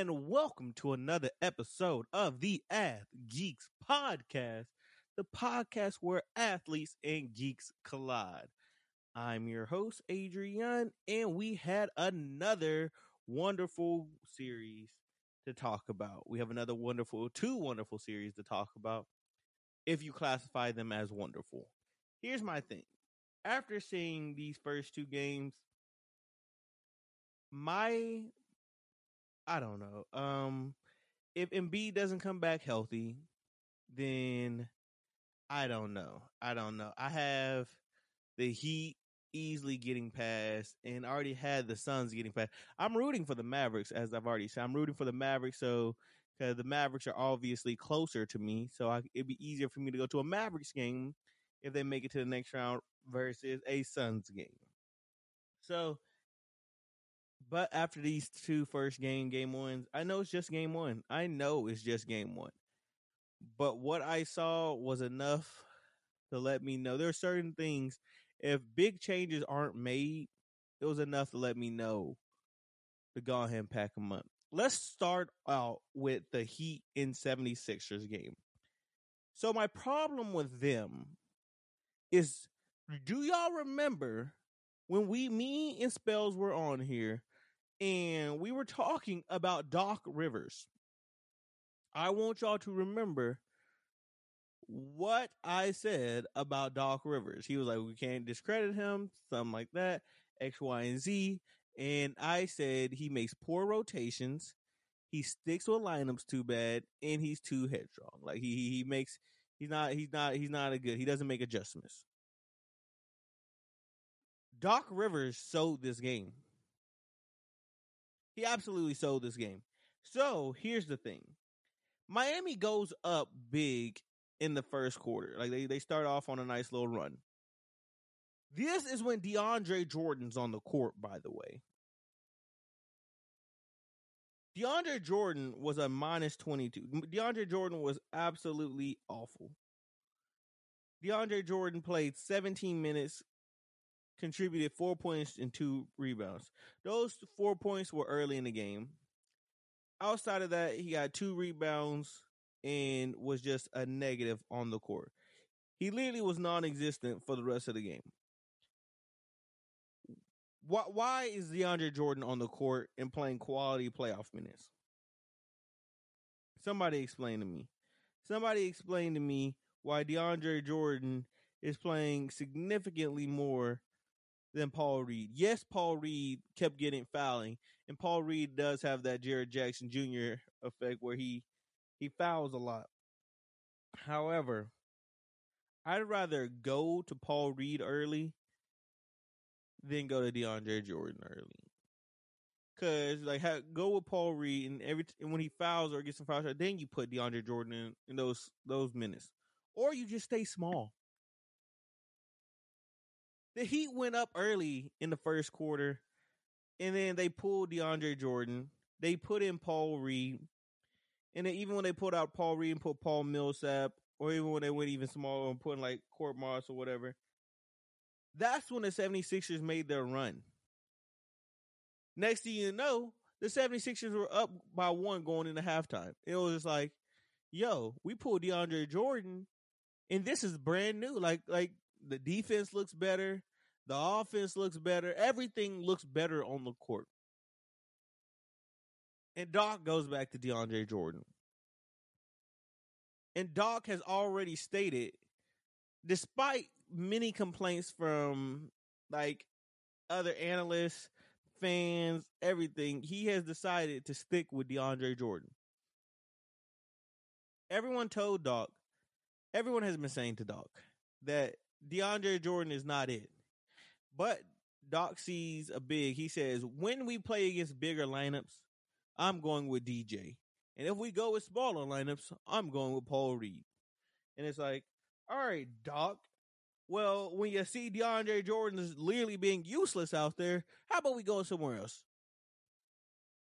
and welcome to another episode of the Ath Geeks Podcast, the podcast where athletes and geeks collide. I'm your host, Adrian, and we had another wonderful series to talk about. We have another wonderful, two wonderful series to talk about if you classify them as wonderful. Here's my thing after seeing these first two games, my I don't know. Um if Embiid doesn't come back healthy, then I don't know. I don't know. I have the Heat easily getting past and already had the Suns getting past. I'm rooting for the Mavericks as I've already said. I'm rooting for the Mavericks so cuz the Mavericks are obviously closer to me, so I, it'd be easier for me to go to a Mavericks game if they make it to the next round versus a Suns game. So but after these two first game, game ones, I know it's just game one. I know it's just game one. But what I saw was enough to let me know there are certain things. If big changes aren't made, it was enough to let me know to go ahead and pack them up. Let's start out with the Heat in 76ers game. So my problem with them is do y'all remember when we me and Spells were on here and we were talking about Doc Rivers. I want y'all to remember what I said about Doc Rivers. He was like, we can't discredit him, something like that, X, Y, and Z. And I said he makes poor rotations. He sticks with lineups too bad, and he's too headstrong. Like he he makes he's not he's not he's not a good. He doesn't make adjustments. Doc Rivers sold this game. He absolutely sold this game. So here's the thing Miami goes up big in the first quarter. Like they, they start off on a nice little run. This is when DeAndre Jordan's on the court, by the way. DeAndre Jordan was a minus 22. DeAndre Jordan was absolutely awful. DeAndre Jordan played 17 minutes, contributed four points and two rebounds. Those four points were early in the game. Outside of that, he got two rebounds and was just a negative on the court. He literally was non-existent for the rest of the game. Why, why is DeAndre Jordan on the court and playing quality playoff minutes? Somebody explain to me. Somebody explain to me why DeAndre Jordan is playing significantly more than Paul Reed. Yes, Paul Reed kept getting fouling, and Paul Reed does have that Jaren Jackson Jr. effect where he he fouls a lot. However, I'd rather go to Paul Reed early than go to DeAndre Jordan early. Cause like go with Paul Reed and every and when he fouls or gets some fouls, then you put DeAndre Jordan in, in those those minutes, or you just stay small. The Heat went up early in the first quarter, and then they pulled DeAndre Jordan. They put in Paul Reed, and then even when they pulled out Paul Reed and put Paul Millsap, or even when they went even smaller and putting like Korkmaz or whatever, that's when the 76ers made their run. Next thing you know, the 76ers were up by one going into halftime. It was just like, yo, we pulled DeAndre Jordan, and this is brand new. Like, like the defense looks better. The offense looks better. Everything looks better on the court. And Doc goes back to DeAndre Jordan. And Doc has already stated, despite many complaints from like other analysts, fans, everything, he has decided to stick with DeAndre Jordan. Everyone told Doc, everyone has been saying to Doc that DeAndre Jordan is not it. But Doc sees a big. He says, when we play against bigger lineups, I'm going with DJ. And if we go with smaller lineups, I'm going with Paul Reed. And it's like, all right, Doc. Well, when you see DeAndre Jordan is literally being useless out there, how about we go somewhere else?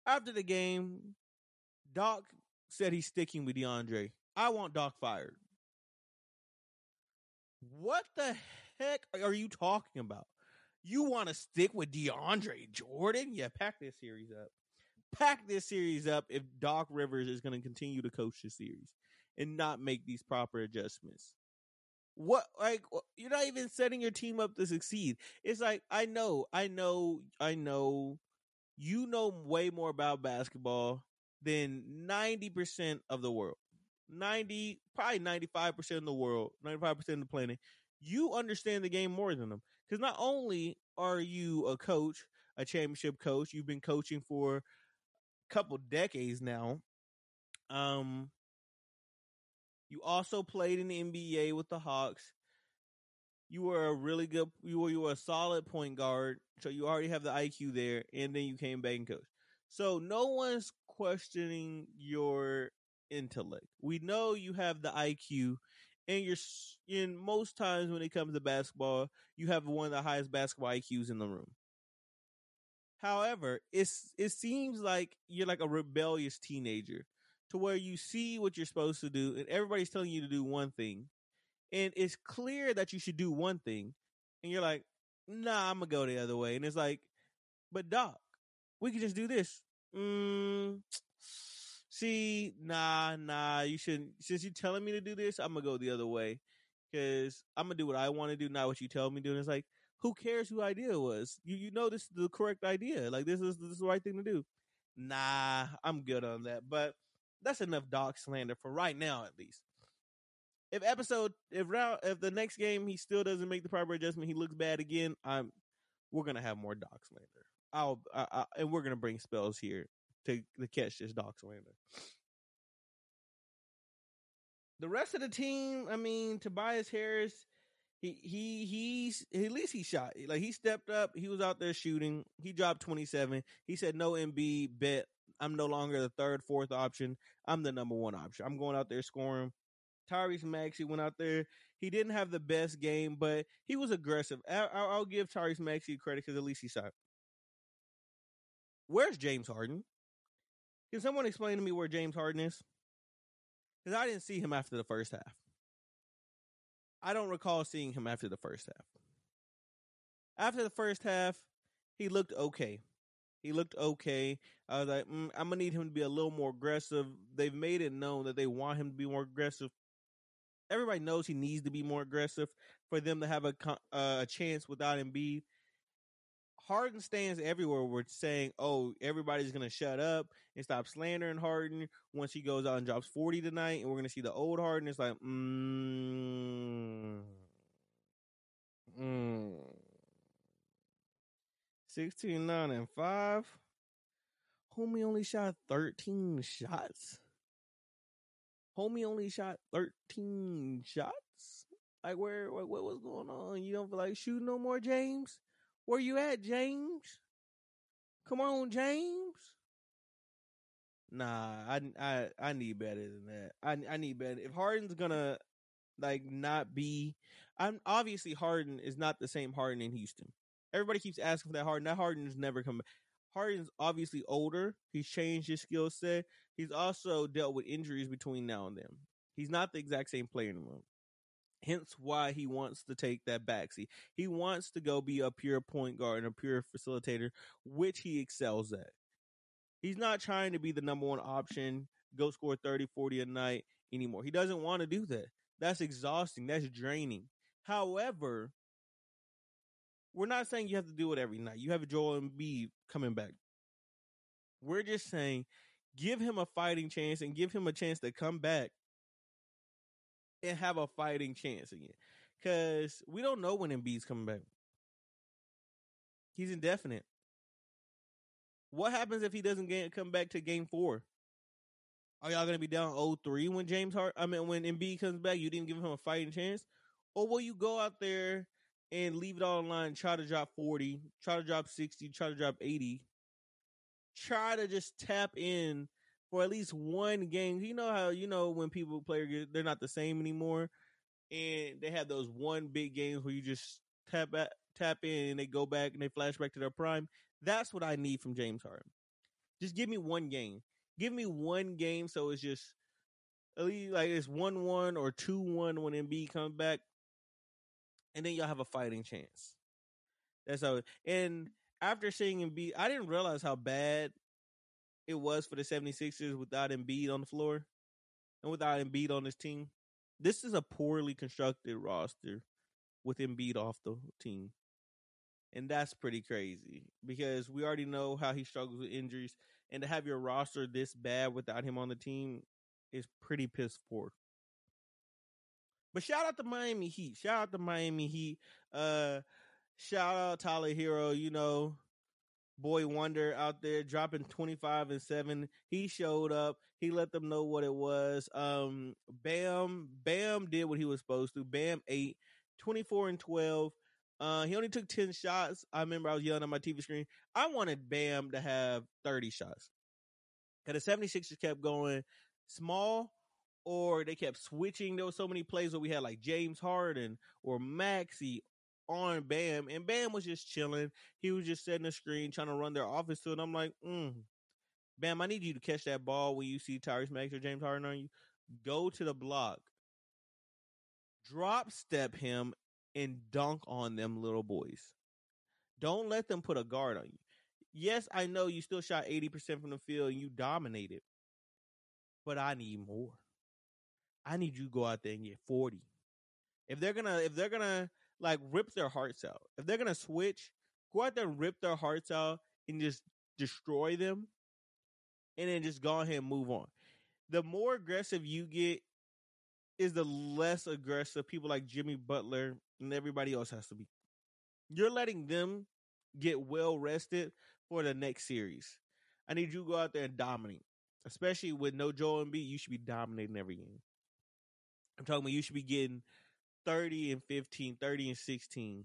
After the game, Doc said he's sticking with DeAndre. I want Doc fired. What the heck are you talking about? You want to stick with DeAndre Jordan? Yeah, pack this series up. pack this series up if Doc Rivers is going to continue to coach the series and not make these proper adjustments. What like you're not even setting your team up to succeed. It's like I know, I know, I know you know way more about basketball than 90% of the world. 90 probably 95% of the world, 95% of the planet. You understand the game more than them cuz not only are you a coach, a championship coach, you've been coaching for a couple decades now. Um you also played in the NBA with the Hawks. You were a really good. You were you were a solid point guard, so you already have the IQ there, and then you came back and coached. So no one's questioning your intellect. We know you have the IQ, and you're in most times when it comes to basketball, you have one of the highest basketball IQs in the room. However, it's it seems like you're like a rebellious teenager to where you see what you're supposed to do and everybody's telling you to do one thing and it's clear that you should do one thing and you're like nah i'm gonna go the other way and it's like but doc we can just do this mm, see nah nah you shouldn't since you're telling me to do this i'm gonna go the other way because i'm gonna do what i want to do not what you tell me to do and it's like who cares who idea was you you know this is the correct idea like this is this is the right thing to do nah i'm good on that but that's enough Doc slander for right now, at least. If episode, if round, if the next game he still doesn't make the proper adjustment, he looks bad again. I'm, we're gonna have more Doc slander. I'll, I, I, and we're gonna bring spells here to to catch this Doc slander. The rest of the team, I mean, Tobias Harris, he he he's at least he shot. Like he stepped up. He was out there shooting. He dropped twenty seven. He said no Embiid bet I'm no longer the third, fourth option. I'm the number one option. I'm going out there scoring. Tyrese Maxey went out there. He didn't have the best game, but he was aggressive. I- will give Tyrese Maxey credit because at least he shot. Where's James Harden? Can someone explain to me where James Harden is? Because I didn't see him after the first half. I don't recall seeing him after the first half. After the first half, he looked okay. He looked okay. I was like, mm, I'm gonna need him to be a little more aggressive. They've made it known that they want him to be more aggressive. Everybody knows he needs to be more aggressive for them to have a uh, a chance without Embiid. Harden stands everywhere. We're saying, oh, everybody's gonna shut up and stop slandering Harden once he goes out and drops forty tonight, and we're gonna see the old Harden. It's like, mm, mm. 16, 9, and 5. Homie only shot 13 shots. Homie only shot 13 shots. Like, where, what, what was going on? You don't feel like shooting no more, James? Where you at, James? Come on, James. Nah, I, I, I need better than that. I, I need better. If Harden's gonna like not be, I'm obviously Harden is not the same Harden in Houston. Everybody keeps asking for that Harden. That Harden's never come back. Harden's obviously older. He's changed his skill set. He's also dealt with injuries between now and then. He's not the exact same player anymore. Hence why he wants to take that backseat. He wants to go be a pure point guard and a pure facilitator, which he excels at. He's not trying to be the number one option, go score 30, 40 a night anymore. He doesn't want to do that. That's exhausting. That's draining. However, we're not saying you have to do it every night. You have Joel Embiid coming back. We're just saying give him a fighting chance and give him a chance to come back and have a fighting chance again. Because we don't know when Embiid's coming back. He's indefinite. What happens if he doesn't get, come back to game four? Are y'all gonna be down 0-3 when James Hart I mean when Embiid comes back? You didn't give him a fighting chance? Or will you go out there and leave it all in line, try to drop 40, try to drop 60, try to drop 80. Try to just tap in for at least one game. You know how, you know, when people play, they're not the same anymore. And they have those one big games where you just tap at, tap in and they go back and they flash back to their prime. That's what I need from James Harden. Just give me one game. Give me one game so it's just at least like it's one one or two one when Embiid comes back and then y'all have a fighting chance. That's how. And after seeing be, I didn't realize how bad it was for the 76ers without Embiid on the floor and without Embiid on this team. This is a poorly constructed roster with Embiid off the team. And that's pretty crazy because we already know how he struggles with injuries. And to have your roster this bad without him on the team is pretty piss poor. But shout out to Miami Heat. Shout out to Miami Heat. Uh shout out Tyler Herro. you know, boy wonder out there dropping 25 and 7 he showed up. He let them know what it was. Um bam bam did what he was supposed to. Bam 8 24 and 12 uh he only took 10 shots. I remember i was yelling on my tv screen. I wanted bam to have 30 shots. Because the 76ers kept going small or they kept switching. There were so many plays where we had like james harden or maxey on Bam, and Bam was just chilling. He was just setting the screen, trying to run their office to it. I'm like, mm, Bam, I need you to catch that ball when you see Tyrese Maxey or James Harden on you. Go to the block, drop step him, and dunk on them little boys. Don't let them put a guard on you. Yes, I know you still shot 80% from the field and you dominated, but I need more. I need you to go out there and get 40. If they're gonna, if they're gonna like rip their hearts out. If they're gonna switch, go out there and rip their hearts out and just destroy them, and then just go ahead and move on. The more aggressive you get, is the less aggressive people like Jimmy Butler and everybody else has to be. You're letting them get well rested for the next series. I need you to go out there and dominate, especially with no Joel Embiid. You should be dominating every game. I'm talking about you should be getting 30 and 15, 30 and 16.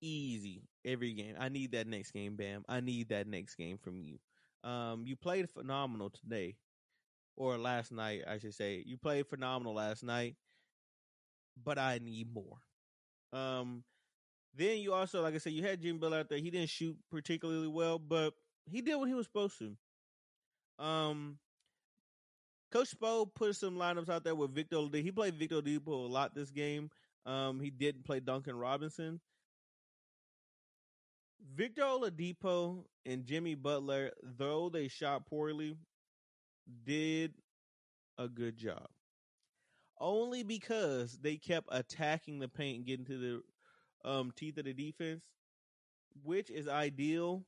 Easy every game. I need that next game, Bam. I need that next game from you. Um, you played phenomenal today, or last night, I should say. You played phenomenal last night, but I need more. Um, then you also, like I said, you had Jim Bill out there. He didn't shoot particularly well, but he did what he was supposed to. Um, Coach Spo put some lineups out there with Victor. He played Victor Oladipo a lot this game. Um, he didn't play Duncan Robinson. Victor Oladipo and Jimmy Butler, though they shot poorly, did a good job. Only because they kept attacking the paint and getting to the um, teeth of the defense, which is ideal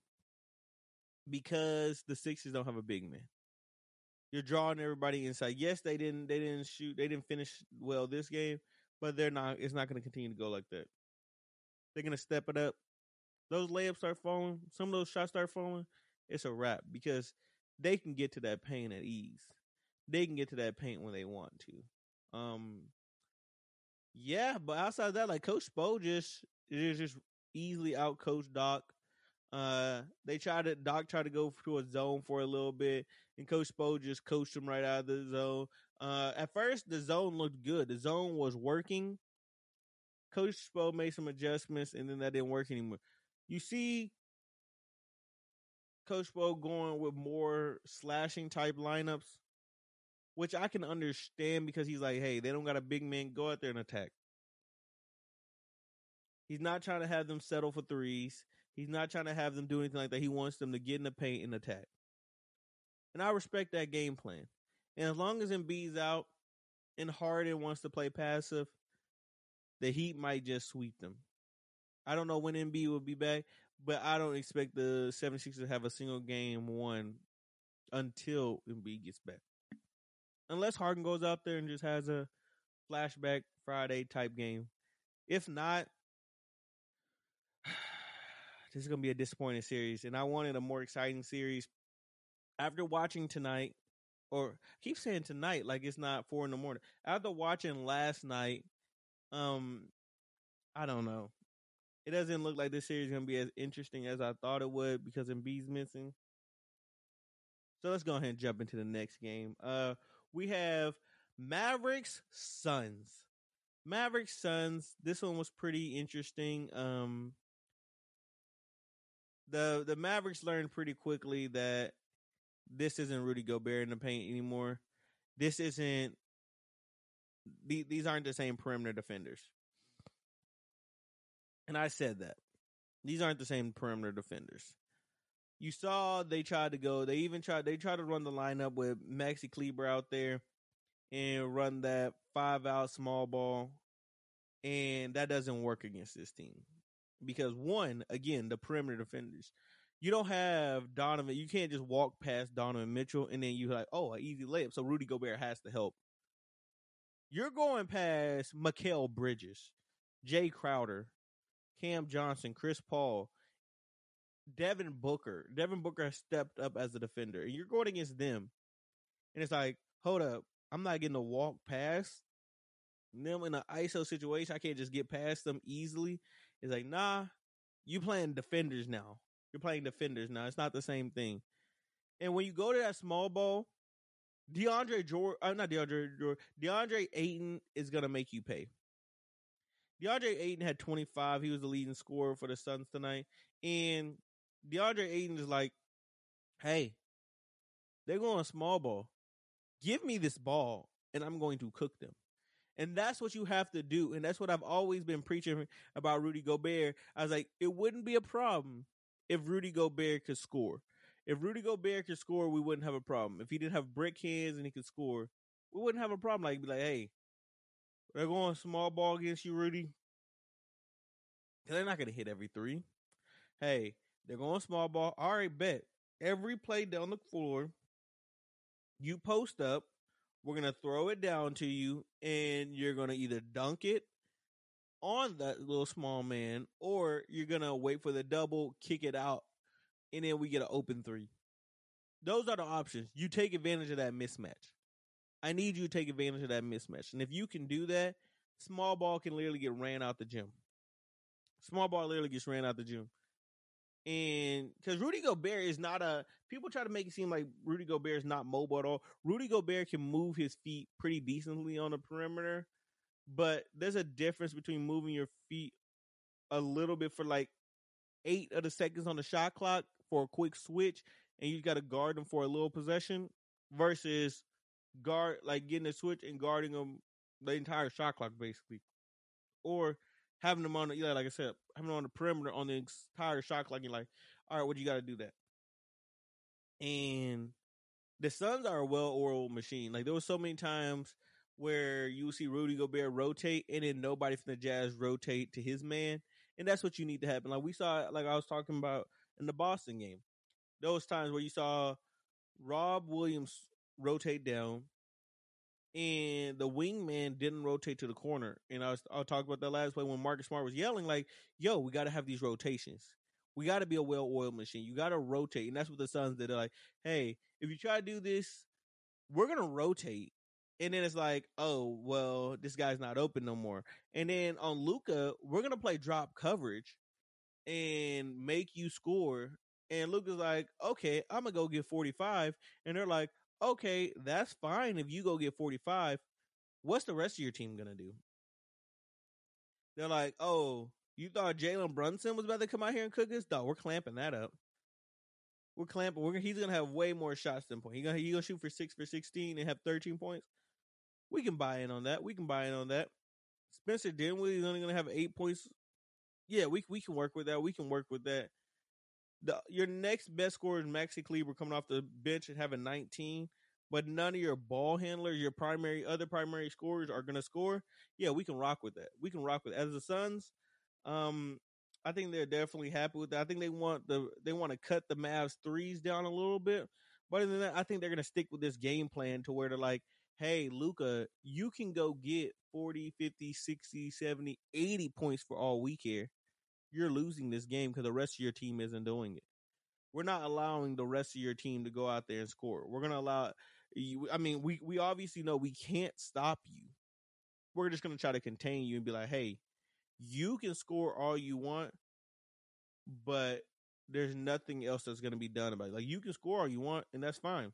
because the Sixers don't have a big man. You're drawing everybody inside. Yes, they didn't they didn't shoot they didn't finish well this game, but they're not it's not gonna continue to go like that. They're gonna step it up. Those layups start falling, some of those shots start falling, it's a wrap because they can get to that paint at ease. They can get to that paint when they want to. Um yeah, but outside that, like Coach Spo just is just easily out coach Doc. Uh, they tried to Doc tried to go to a zone for a little bit, and Coach Spo just coached him right out of the zone. Uh, at first, the zone looked good. The zone was working. Coach Spo made some adjustments, and then that didn't work anymore. You see, Coach Spo going with more slashing type lineups, which I can understand because he's like, hey, they don't got a big man. Go out there and attack. He's not trying to have them settle for threes. He's not trying to have them do anything like that. He wants them to get in the paint and attack. And I respect that game plan. And as long as Embiid's out and Harden wants to play passive, the Heat might just sweep them. I don't know when Embiid will be back, but I don't expect the 76ers to have a single game won until Embiid gets back. Unless Harden goes out there and just has a flashback Friday type game. If not, this is to be a disappointing series. And I wanted a more exciting series after watching tonight, or I keep saying tonight like it's not four in the morning. After watching last night, um, I don't know. It doesn't look like this series is gonna be as interesting as I thought it would because Embiid's missing. So let's go ahead and jump into the next game. Uh, we have Mavericks Suns. Mavericks Suns. This one was pretty interesting. Um, the the Mavericks learned pretty quickly that this isn't Rudy Gobert in the paint anymore. This isn't. These aren't the same perimeter defenders. And I said that. These aren't the same perimeter defenders. You saw they tried to go. They even tried. They tried to run the lineup with Maxi Kleber out there and run that five out small ball, and that doesn't work against this team because one, again, the perimeter defenders. You don't have Donovan. You can't just walk past Donovan Mitchell and then you're like, oh, an easy layup. So Rudy Gobert has to help. You're going past Mikal Bridges, Jay Crowder, Cam Johnson, Chris Paul, Devin Booker. Devin Booker has stepped up as a defender, and you're going against them. And it's like, hold up, I'm not getting to walk past them in an ISO situation. I can't just get past them easily. It's like, nah, you playing defenders now. You're playing defenders now. It's not the same thing. And when you go to that small ball, DeAndre Jordan, uh, not DeAndre Jordan, DeAndre Ayton is gonna make you pay. DeAndre Ayton had 25. He was the leading scorer for the Suns tonight. And DeAndre Ayton is like, hey, they're going small ball. Give me this ball, and I'm going to cook them. And that's what you have to do. And that's what I've always been preaching about Rudy Gobert. I was like, it wouldn't be a problem if Rudy Gobert could score. If Rudy Gobert could score, we wouldn't have a problem. If he didn't have brick hands and he could score, we wouldn't have a problem. Like, be like, hey, they're going small ball against you, Rudy. They're not going to hit every three. Hey, they're going small ball. All right, bet. Every play down the floor, you post up. We're to throw it down to you, and you're to either dunk it on that little small man, or you're to wait for the double, kick it out, and then we get an open three. Those are the options. You take advantage of that mismatch. I need you to take advantage of that mismatch. And if you can do that, small ball can literally get ran out the gym. Small ball literally gets ran out the gym. And because Rudy Gobert is not a people try to make it seem like Rudy Gobert is not mobile at all. Rudy Gobert can move his feet pretty decently on the perimeter, but there's a difference between moving your feet a little bit for like eight of the seconds on the shot clock for a quick switch, and you got to guard them for a little possession versus guard like getting a switch and guarding them the entire shot clock basically, or having them on the yeah, like I said, having them on the perimeter on the entire shot clock. You're like, all right, what you got to do that, and the Suns are a well-oiled machine. Like there was so many times where you see Rudy Gobert rotate and then nobody from the Jazz rotate to his man, and that's what you need to happen. Like we saw, like I was talking about in the Boston game, those times where you saw Rob Williams rotate down, and the wingman didn't rotate to the corner. And I was I'll talk about that last play when Marcus Smart was yelling like, "Yo, we got to have these rotations. We got to be a well-oiled machine. You got to rotate." And that's what the Suns did. They're like, "Hey, if you try to do this, we're gonna rotate." And then it's like, "Oh, well, this guy's not open no more." And then on Luka, we're gonna play drop coverage and make you score. And Luka's like, "Okay, I'm gonna go get 45." And they're like, okay, that's fine if you go get 45. What's the rest of your team going to do? They're like, oh, you thought Jalen Brunson was about to come out here and cook this? No, we're clamping that up. We're clamping. We're, he's going to have way more shots than point. He's going he to shoot for 6 for 16 and have 13 points. We can buy in on that. We can buy in on that. Spencer Dinwiddie is only going to have 8 points. Yeah, we we can work with that. We can work with that the your next best scorer is Maxi Kleber coming off the bench and having 19, but none of your ball handlers, your primary other primary scorers are gonna score. Yeah, we can rock with that. We can rock with as the Suns. Um, I think they're definitely happy with that. I think they want the they want to cut the Mavs threes down a little bit. But other than that, I think they're gonna stick with this game plan to where they're like, hey, Luka, you can go get 40, 50, 60, 70, 80 points for all we care you're losing this game because the rest of your team isn't doing it. We're not allowing the rest of your team to go out there and score. We're going to allow you. I mean, we, we obviously know we can't stop you. We're just going to try to contain you and be like, hey, you can score all you want, but there's nothing else that's going to be done about it. Like, you can score all you want, and that's fine.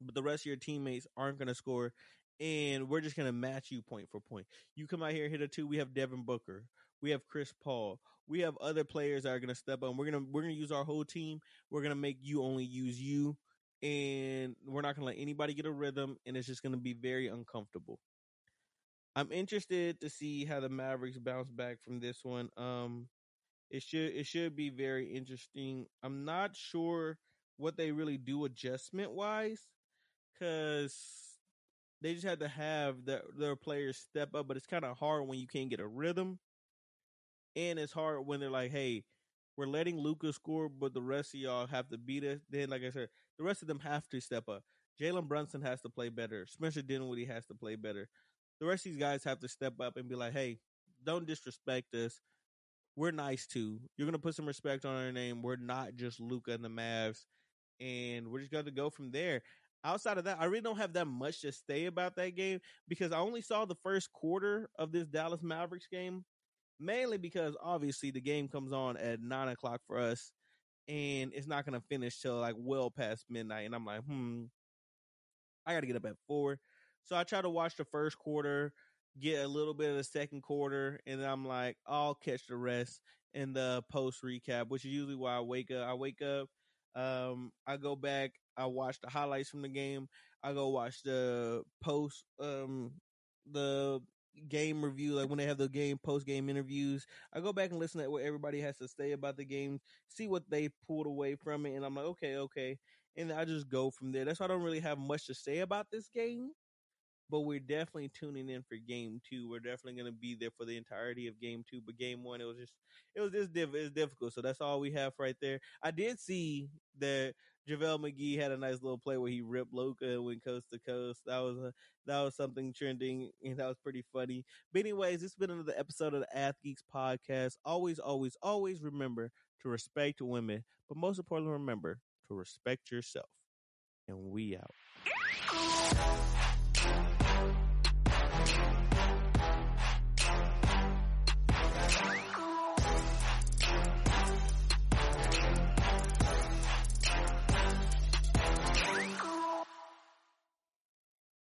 But the rest of your teammates aren't going to score, and we're just going to match you point for point. You come out here, hit a two. We have Devin Booker. We have Chris Paul. We have other players that are to step up. We're gonna we're gonna use our whole team. We're gonna make you only use you, and we're not gonna let anybody get a rhythm. And it's just gonna be very uncomfortable. I'm interested to see how the Mavericks bounce back from this one. Um, it should it should be very interesting. I'm not sure what they really do adjustment wise, because they just had to have their their players step up. But it's kind of hard when you can't get a rhythm, and it's hard when they're like, "Hey, we're letting Luka score, but the rest of y'all have to beat us." Then, like I said, the rest of them have to step up. Jalen Brunson has to play better. Spencer Dinwiddie has to play better. The rest of these guys have to step up and be like, "Hey, don't disrespect us we're nice too. You're gonna put some respect on our name. We're not just Luka and the Mavs, and we're just gonna go from there. Outside of that, I really don't have that much to say about that game because I only saw the first quarter of this Dallas Mavericks game, mainly because obviously the game comes on at nine o'clock for us, and it's not gonna finish till like well past midnight. And I'm like, hmm, I got to get up at four. So I try to watch the first quarter get a little bit of the second quarter, and then I'm like, I'll catch the rest in the post recap, which is usually why I wake up. I wake up, um, I go back, I watch the highlights from the game, I go watch the post, um, the game review, like when they have the game post game interviews. I go back and listen to what everybody has to say about the game, see what they pulled away from it, and I'm like, okay, okay. And I just go from there. That's why I don't really have much to say about this game but we're definitely tuning in for game two. We're definitely going to be there for the entirety of game two. But game one, it was just, it was just diff- it's difficult. So that's all we have right there. I did see that JaVale McGee had a nice little play where he ripped and went coast to coast. That was a, that was something trending and that was pretty funny. But anyways, this has been another episode of the Ath Geeks podcast. Always, always, always remember to respect women, but most importantly, remember to respect yourself. And we out.